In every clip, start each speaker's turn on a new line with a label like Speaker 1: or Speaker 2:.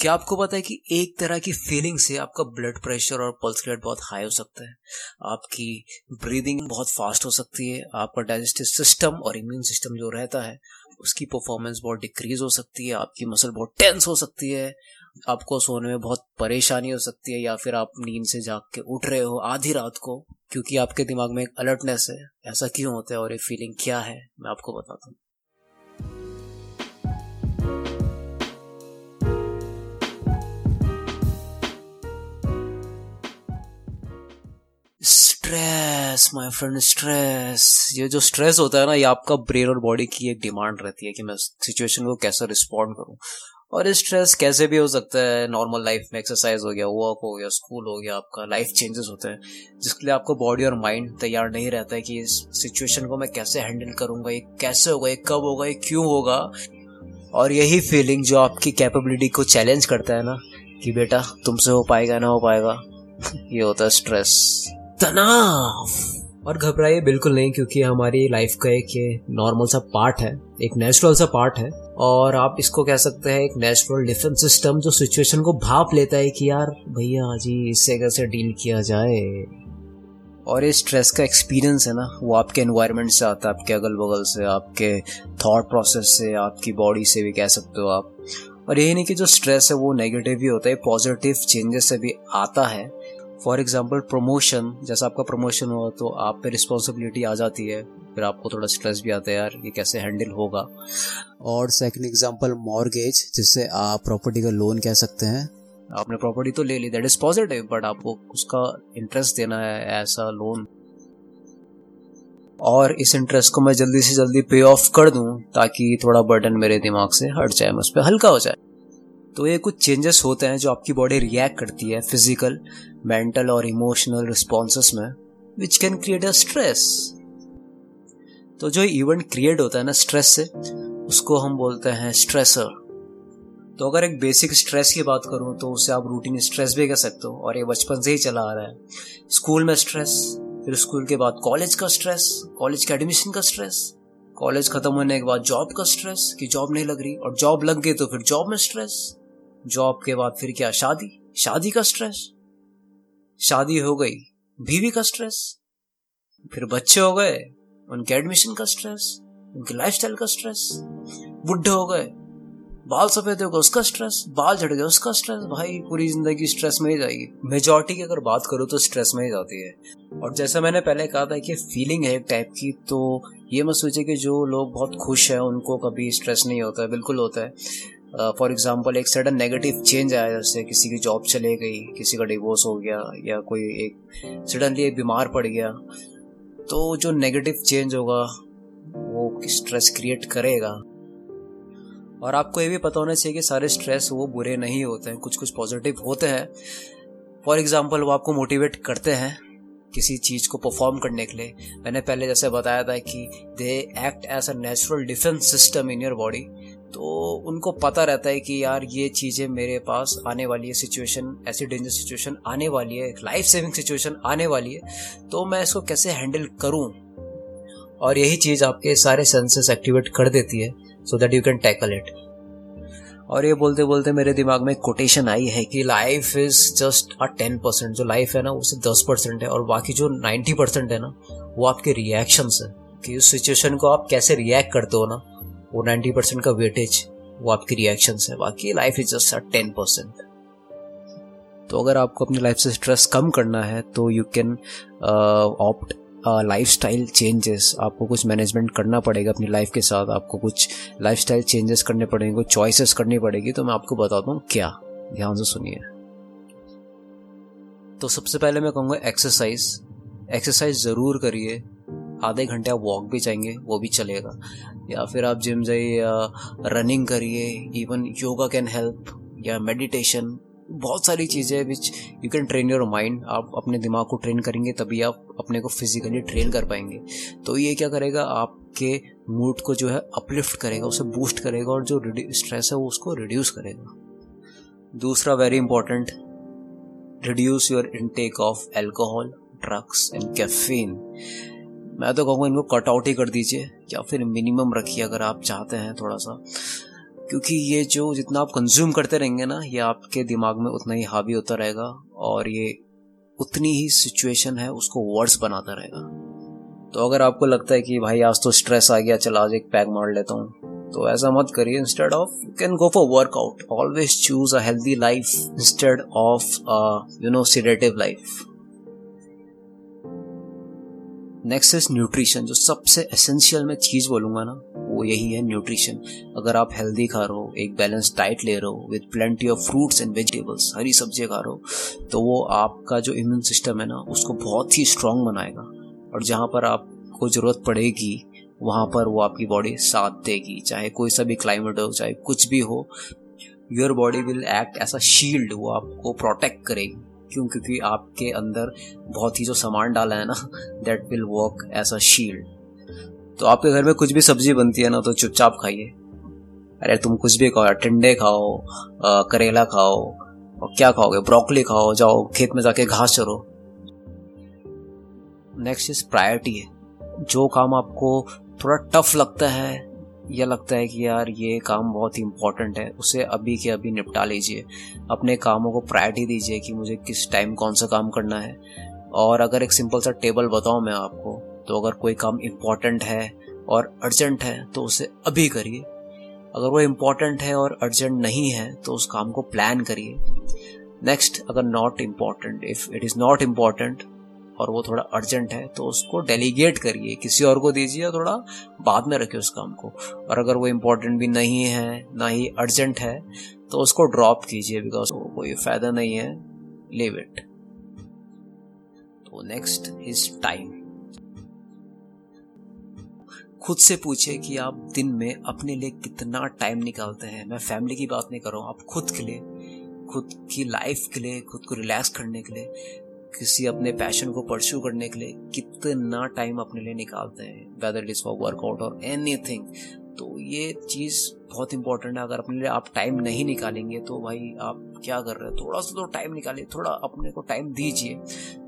Speaker 1: क्या आपको पता है कि एक तरह की फीलिंग से आपका ब्लड प्रेशर और पल्स रेट बहुत हाई हो सकता है? आपकी ब्रीदिंग बहुत फास्ट हो सकती है, आपका डाइजेस्टिव सिस्टम और इम्यून सिस्टम जो रहता है, उसकी परफॉर्मेंस बहुत डिक्रीज हो सकती है, आपकी मसल बहुत टेंस हो सकती है, आपको सोने में बहुत परेशानी हो सकती है या फिर आप नींद से जाग के उठ रहे हो आधी रात को, क्योंकि आपके दिमाग में एक अलर्टनेस है। ऐसा क्यों होता है और ये फीलिंग क्या है? मैं आपको बताता हूँ। स्ट्रेस माय फ्रेंड स्ट्रेस ये जो स्ट्रेस होता है ना, ये आपका ब्रेन और बॉडी की एक डिमांड रहती है कि मैं सिचुएशन को कैसे रिस्पॉन्ड करूँ। और स्ट्रेस कैसे भी हो सकता है नॉर्मल लाइफ में एक्सरसाइज हो गया वर्क हो गया स्कूल हो गया, आपका लाइफ चेंजेस होते हैं, जिसके लिए आपको बॉडी और माइंड तैयार नहीं रहता है कि इस सिचुएशन को मैं कैसे हैंडल करूँगा, ये कैसे होगा, ये कब होगा, ये क्यों होगा। और यही फीलिंग जो आपकी कैपेबिलिटी को चैलेंज करता है ना, कि बेटा तुमसे हो पाएगा, ना हो पाएगा, ये होता है स्ट्रेस तनाव। और घबराइए बिल्कुल नहीं क्योंकि हमारी लाइफ का एक ये नॉर्मल सा पार्ट है एक नेचुरल सा पार्ट है। और आप इसको कह सकते हैं एक नेचुरल डिफेंस सिस्टम जो सिचुएशन को भाप लेता है कि यार भैया जी इससे कैसे डील किया जाए? और ये स्ट्रेस का एक्सपीरियंस है ना वो आपके एनवायरनमेंट से आता है आपके अगल बगल से आपके थॉट प्रोसेस से आपकी बॉडी से भी कह सकते हो आप। और यही नहीं कि जो स्ट्रेस है वो नेगेटिव भी होता है पॉजिटिव चेंजेस से भी आता है। फॉर एग्ज़ाम्पल प्रमोशन जैसा आपका प्रमोशन हुआ तो आप पे रिस्पॉन्सिबिलिटी आ जाती है फिर आपको थोड़ा स्ट्रेस भी आता है यार ये कैसे हैंडल होगा?
Speaker 2: और सेकंड एग्जांपल मॉर्गेज जिससे आप प्रॉपर्टी का लोन कह सकते हैं।
Speaker 1: आपने प्रॉपर्टी तो ले ली दैट इज़ पॉजिटिव बट आपको उसका इंटरेस्ट देना है ऐसा लोन और इस इंटरेस्ट को मैं जल्दी से जल्दी पे ऑफ़ कर दूँ ताकि थोड़ा बर्डन मेरे दिमाग से हट जाए मैं उस पर हल्का हो जाए। तो ये कुछ चेंजेस होते हैं जो आपकी बॉडी रिएक्ट करती है फ़िज़िकल मेंटल और इमोशनल रिस्पॉन्सेस में which can create a stress तो जो इवेंट क्रिएट होता है ना स्ट्रेस से, उसको हम बोलते हैं स्ट्रेसर तो अगर एक बेसिक स्ट्रेस की बात करूँ तो उसे आप रूटीन स्ट्रेस भी कह सकते हो, और ये बचपन से ही चला आ रहा है. स्कूल में स्ट्रेस फिर स्कूल के बाद कॉलेज का स्ट्रेस कॉलेज के एडमिशन का स्ट्रेस कॉलेज खत्म होने के बाद जॉब का स्ट्रेस कि जॉब नहीं लग रही, और जॉब लग गई तो फिर जॉब में स्ट्रेस जॉब के बाद फिर क्या, शादी? शादी का स्ट्रेस शादी हो गई, बीवी का स्ट्रेस फिर बच्चे हो गए, उनके एडमिशन का स्ट्रेस उनके लाइफस्टाइल का स्ट्रेस बुढ़े हो गए, बाल सफ़ेद हो गए, उसका स्ट्रेस बाल झड़ गए, उसका स्ट्रेस भाई, पूरी ज़िंदगी स्ट्रेस में ही जाएगी। मेजोरिटी की अगर बात करूँ तो स्ट्रेस में ही जाती है। और जैसा मैंने पहले कहा था कि फीलिंग है एक टाइप की तो ये मत सोचे कि जो लोग बहुत खुश हैं, उनको कभी स्ट्रेस नहीं होता है, बिल्कुल होता है। फॉर uh, एग्ज़ाम्पल एक सडन नेगेटिव चेंज आया जैसे किसी की जॉब चले गई किसी का डिवोर्स हो गया या कोई एक सडनली एक बीमार पड़ गया तो जो नेगेटिव चेंज होगा वो स्ट्रेस क्रिएट करेगा? और आपको ये भी पता होना चाहिए कि सारे स्ट्रेस वो बुरे नहीं होते हैं कुछ कुछ पॉजिटिव होते हैं। फॉर एग्ज़ाम्पल वो आपको मोटिवेट करते हैं किसी चीज़ को परफॉर्म करने के लिए। मैंने पहले जैसे बताया था कि they act as a natural defence system in your body तो उनको पता रहता है कि यार, ये चीज़ें मेरे पास आने वाली है सिचुएशन ऐसी डेंजर सिचुएशन आने वाली है लाइफ सेविंग सिचुएशन आने वाली है तो मैं इसको कैसे हैंडल करूँ? और यही चीज़ आपके सारे सेंसेस एक्टिवेट कर देती है so that you can tackle it और ये बोलते बोलते मेरे दिमाग में कोटेशन आई है कि life is just a ten percent जो लाइफ है ना, वो सिर्फ़ दस परसेंट है, और बाकी जो नाइन्टी परसेंट है ना, वो आपके रिएक्शन है, कि उस सिचुएशन को आप कैसे रिएक्ट करते हो ना वो नाइन्टी परसेंट का वेटेज वो आपकी रिएक्शन है, बाकी life is just ten percent तो अगर आपको अपनी लाइफ से स्ट्रेस कम करना है तो you can opt lifestyle changes आपको कुछ मैनेजमेंट करना पड़ेगा अपनी लाइफ के साथ, आपको कुछ लाइफ स्टाइल चेंजेस करने पड़ेंगे, कुछ चॉइसेस करनी पड़ेगी तो मैं आपको बताता हूँ क्या। ध्यान से सुनिए। तो सबसे पहले मैं कहूँगा एक्सरसाइज एक्सरसाइज ज़रूर करिए। आधे घंटे आप वॉक भी जाएँगे, वो भी चलेगा। या फिर आप जिम जाइए, या रनिंग करिए इवन योगा कैन हेल्प या मेडिटेशन बहुत सारी चीज़ें which you can train your mind आप अपने दिमाग को ट्रेन करेंगे, तभी आप अपने को फिजिकली ट्रेन कर पाएँगे। तो ये क्या करेगा, आपके मूड को जो है अपलिफ्ट करेगा, उसे बूस्ट करेगा, और जो स्ट्रेस है वो उसको रिड्यूस करेगा। दूसरा very important reduce your intake of alcohol drugs and caffeine मैं तो कहूँगा इनको कट आउट ही कर दीजिए, या फिर मिनिमम रखिए अगर आप चाहते हैं थोड़ा सा क्योंकि ये जो जितना आप कंज्यूम करते रहेंगे ना, ये आपके दिमाग में उतना ही हावी होता रहेगा, और ये उतनी ही सिचुएशन है, उसको वर्स बनाता रहेगा। तो अगर आपको लगता है कि भाई आज तो स्ट्रेस आ गया, चल आज एक पैक मार लेता हूँ तो ऐसा मत करिए। Instead of you can go for workout always choose a healthy life instead of you know sedative life next is nutrition जो सबसे एसेंशियल मैं चीज़ बोलूँगा ना, वो यही है न्यूट्रिशन अगर आप हेल्दी खा रहे हो, एक बैलेंस डाइट ले रहे हो with plenty of fruits and vegetables हरी सब्ज़ियाँ खा रहे हो तो वो आपका जो इम्यून सिस्टम है ना, उसको बहुत ही स्ट्रांग बनाएगा. और जहाँ पर आपको ज़रूरत पड़ेगी, वहाँ पर वो आपकी बॉडी साथ देगी. चाहे कोई सा भी क्लाइमेट हो, चाहे कुछ भी हो your body will act as a shield वो आपको प्रोटेक्ट करेगी. क्यों? क्योंकि आपके अंदर बहुत ही जो सामान डाला है ना that will work as a shield तो आपके घर में कुछ भी सब्ज़ी बनती है ना तो चुपचाप खाइए। अरे, तुम कुछ भी खाओ, टिंडे खाओ करेला खाओ, और क्या खाओगे? ब्रोकली खाओ, जाओ, खेत में जाके घास चरो। नेक्स्ट इज़ प्रायोरिटी है। जो काम आपको थोड़ा टफ लगता है या लगता है कि यार ये काम बहुत ही इंपॉर्टेंट है, उसे अभी के अभी निपटा लीजिए। अपने कामों को प्रायोरिटी दीजिए कि मुझे किस टाइम कौन सा काम करना है। और अगर एक सिंपल सा टेबल बताऊँ मैं आपको तो अगर कोई काम इंपॉर्टेंट है और अर्जेंट है तो उसे अभी करिए। अगर वो इंपॉर्टेंट है और अर्जेंट नहीं है तो उस काम को प्लान करिए। नेक्स्ट अगर not important if it is not important और वो थोड़ा अर्जेंट है तो उसको डेलीगेट करिए। किसी और को दीजिए थोड़ा बाद में रखिए उस काम को। और अगर वो इम्पोर्टेंट भी नहीं है, ना ही अर्जेंट है तो उसको ड्रॉप कीजिए बिकॉज़ कोई फ़ायदा नहीं है। लिव इट तो नेक्स्ट इज़ टाइम खुद से पूछे कि आप दिन में अपने लिए कितना टाइम निकालते हैं। मैं फैमिली की बात नहीं कर रहा हूँ, आप खुद के लिए, खुद की लाइफ के लिए, खुद को रिलैक्स करने के लिए। किसी अपने पैशन को परस्यू करने के लिए कितना टाइम अपने लिए निकालते हैं whether it is for workout और एनी तो ये चीज़ बहुत इंपॉर्टेंट है। अगर अपने लिए आप टाइम नहीं निकालेंगे तो भाई आप क्या कर रहे हो? थोड़ा सा तो टाइम निकालिए, थोड़ा अपने को टाइम दीजिए,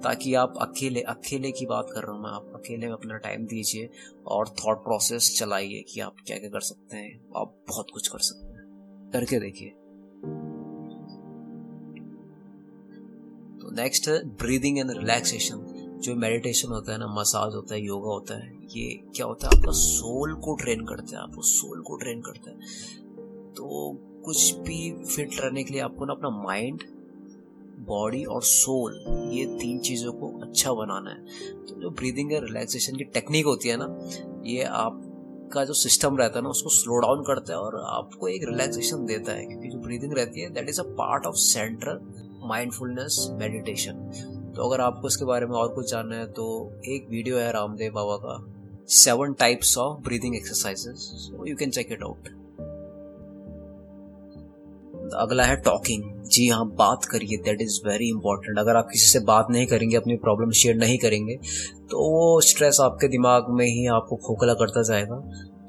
Speaker 1: ताकि आप अकेले अकेले की बात कर रहा हूँ मैं, आप अकेले में अपना टाइम दीजिए और थॉट प्रोसेस चलाइए कि आप क्या क्या कर सकते हैं। आप बहुत कुछ कर सकते हैं। करके देखिए। नेक्स्ट है ब्रीदिंग एंड रिलैक्सेशन जो मेडिटेशन होता है ना मसाज होता है योगा होता है, ये क्या होता है? आपका सोल को ट्रेन करते हैं आपको सोल को ट्रेन करते हैं। तो कुछ भी फिट रहने के लिए आपको ना अपना माइंड बॉडी और सोल ये तीन चीज़ों को अच्छा बनाना है। तो जो ब्रीदिंग एंड रिलैक्सेशन की टेक्निक होती है ना, ये आपका जो सिस्टम रहता है ना, उसको स्लो डाउन करता है और आपको एक रिलैक्सेशन देता है, क्योंकि जो ब्रीदिंग रहती है that is a part of central mindfulness meditation तो अगर आपको इसके बारे में और कुछ जानना है तो एक वीडियो है रामदेव बाबा का seven types of breathing exercises you can check it out अगला है टॉकिंग जी हाँ बात करिए दैट इज़ वेरी इंपॉर्टेंट अगर आप किसी से बात नहीं करेंगे, अपनी प्रॉब्लम शेयर नहीं करेंगे तो वो स्ट्रेस आपके दिमाग में ही आपको खोखला करता जाएगा।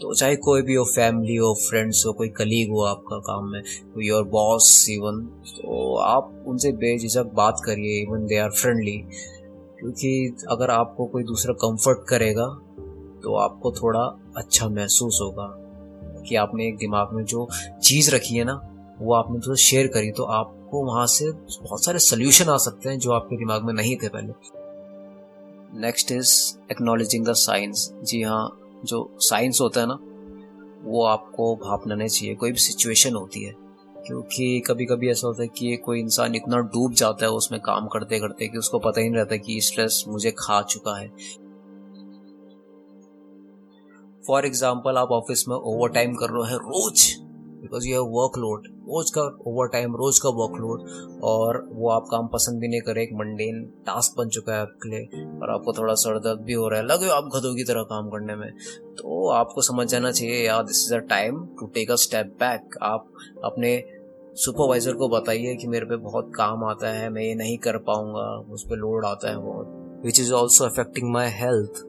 Speaker 1: तो चाहे कोई भी हो फैमिली हो फ्रेंड्स हो, कोई कलीग हो आपका काम में, कोई और बॉस इवन तो आप उनसे बेझिझक बात करिए इवन दे आर फ्रेंडली क्योंकि अगर आपको कोई दूसरा कंफर्ट करेगा तो आपको थोड़ा अच्छा महसूस होगा। कि आपने एक दिमाग में जो चीज़ रखी है ना, वो आपने तो शेयर करी तो आपको वहाँ से बहुत सारे सोल्यूशन आ सकते हैं जो आपके दिमाग में नहीं थे पहले। Next is acknowledging the science जी हाँ जो साइंस होता है ना, वो आपको भापना नहीं चाहिए, कोई भी सिचुएशन होती है। क्योंकि कभी कभी ऐसा होता है कि कोई इंसान इतना डूब जाता है, उसमें काम करते करते कि उसको पता ही नहीं रहता कि स्ट्रेस मुझे खा चुका है। फॉर एग्ज़ाम्पल आप ऑफ़िस में ओवर टाइम कर रहे हैं, रोज बिकॉज़ यू हैव वर्कलोड रोज का ओवर टाइम रोज का वर्कलोड और वो आप काम पसंद भी नहीं करे एक मंडेन टास्क बन चुका है आपके लिए, और आपको थोड़ा सर दर्द भी हो रहा है। लगे आप गधों की तरह काम करने में। तो आपको समझ जाना चाहिए, यार this is a time to take a step back आप अपने सुपरवाइजर को बताइए कि मेरे पे बहुत काम आता है, मैं ये नहीं कर पाऊँगा, उस पर लोड आता है बहुत which is also affecting my health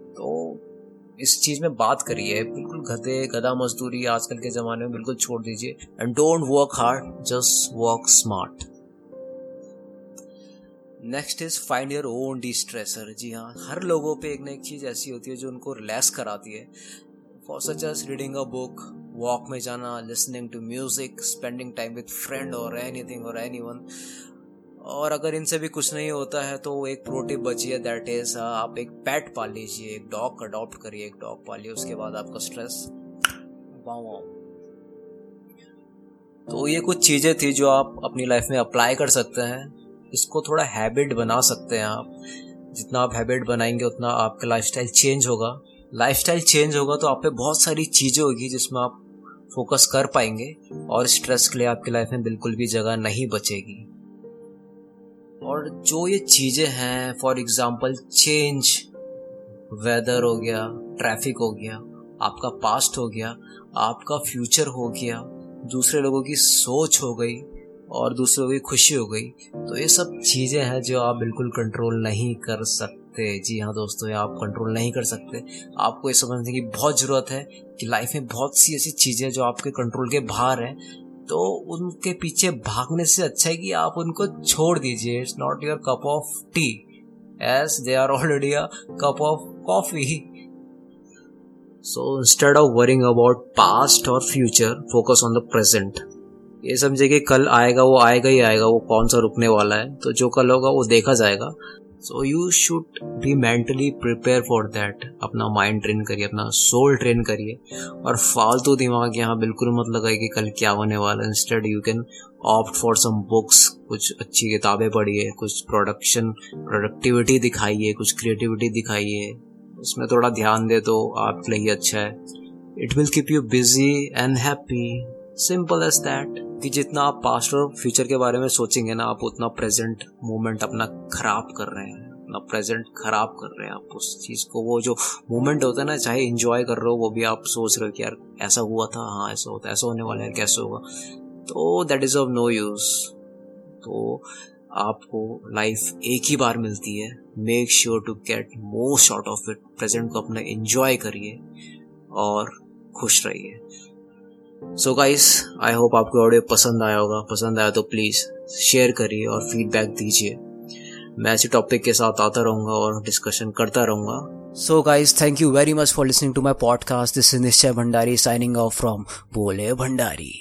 Speaker 1: इस चीज़ में बात करिए। बिल्कुल गधे, गधा मजदूरी आजकल के जमाने में बिल्कुल छोड़ दीजिए। And don't work hard just work smart next is find your own destressor जी हाँ हर लोगों पे एक ना एक चीज़ ऐसी होती है जो उनको रिलैक्स कराती है। For such as reading a book walk में जाना listening to music spending time with friend और एनीथिंग और एनीवन और अगर इनसे भी कुछ नहीं होता है तो एक प्रोटिप बची है दैट इज़ आप एक पेट पाल लीजिए एक डॉग अडॉप्ट करिए, एक डॉग पालिए, उसके बाद आपका स्ट्रेस वाओ वाओ तो ये कुछ चीज़ें थी जो आप अपनी लाइफ में अप्लाई कर सकते हैं। इसको थोड़ा हैबिट बना सकते हैं आप। जितना आप हैबिट बनाएँगे, उतना आपका लाइफस्टाइल चेंज होगा। लाइफस्टाइल चेंज होगा तो आप पे बहुत सारी चीज़ें होगी जिसमें आप फोकस कर पाएँगे और स्ट्रेस के लिए आपकी लाइफ में बिल्कुल भी जगह नहीं बचेगी। और जो ये चीज़ें हैं फॉर एग्ज़ाम्पल चेंज वेदर हो गया ट्रैफ़िक हो गया, आपका पास्ट हो गया, आपका फ्यूचर हो गया, दूसरे लोगों की सोच हो गई और दूसरों की खुशी हो गई तो ये सब चीज़ें हैं जो आप बिल्कुल कंट्रोल नहीं कर सकते। जी हाँ दोस्तों, ये आप कंट्रोल नहीं कर सकते। आपको ये समझने की बहुत ज़रूरत है कि लाइफ में बहुत सी ऐसी चीज़ें जो आपके कंट्रोल के बाहर हैं तो उनके पीछे भागने से अच्छा है कि आप उनको छोड़ दीजिए। It's not your cup of tea as they are already a cup of coffee so instead of worrying about past और future focus on the present ये समझे कि कल आएगा, वो आएगा ही आएगा, वो कौन सा रुकने वाला है? तो जो कल होगा, वो देखा जाएगा। So you should be mentally prepare for that अपना माइंड ट्रेन करिए, अपना सोल ट्रेन करिए। और फालतू दिमाग यहाँ बिल्कुल मत लगाइए कि कल क्या होने वाला instead you can opt for some books कुछ अच्छी किताबें पढ़िए, कुछ प्रोडक्शन प्रोडक्टिविटी दिखाइए, कुछ क्रिएटिविटी दिखाइए। उसमें थोड़ा ध्यान दे तो आपके लिए अच्छा है। It will keep you busy and happy simple as that कि जितना आप पास्ट और फ्यूचर के बारे में सोचेंगे ना, आप उतना प्रेजेंट मोमेंट अपना खराब कर रहे हैं। अपना प्रेजेंट खराब कर रहे हैं। आप उस चीज़ को, वो जो मोमेंट होता है ना, चाहे इंजॉय कर रहे हो, वो भी आप सोच रहे हो कि यार, ऐसा हुआ था हाँ ऐसा होता है, ऐसा होने वाला है कैसे होगा? तो that is of no use तो आपको लाइफ एक ही बार मिलती है। Make sure to get most out of it present को अपना एंजॉय करिए और खुश रहिए। सो गाइस आई होप आपको ऑडियो पसंद आया होगा। पसंद आया तो प्लीज़ शेयर करिए और फीडबैक दीजिए। मैं ऐसे टॉपिक के साथ आता रहूँगा और डिस्कशन करता रहूँगा।
Speaker 2: So guys thank you very much for listening to my podcast this is Nishchay Bhandari signing of from बोले भंडारी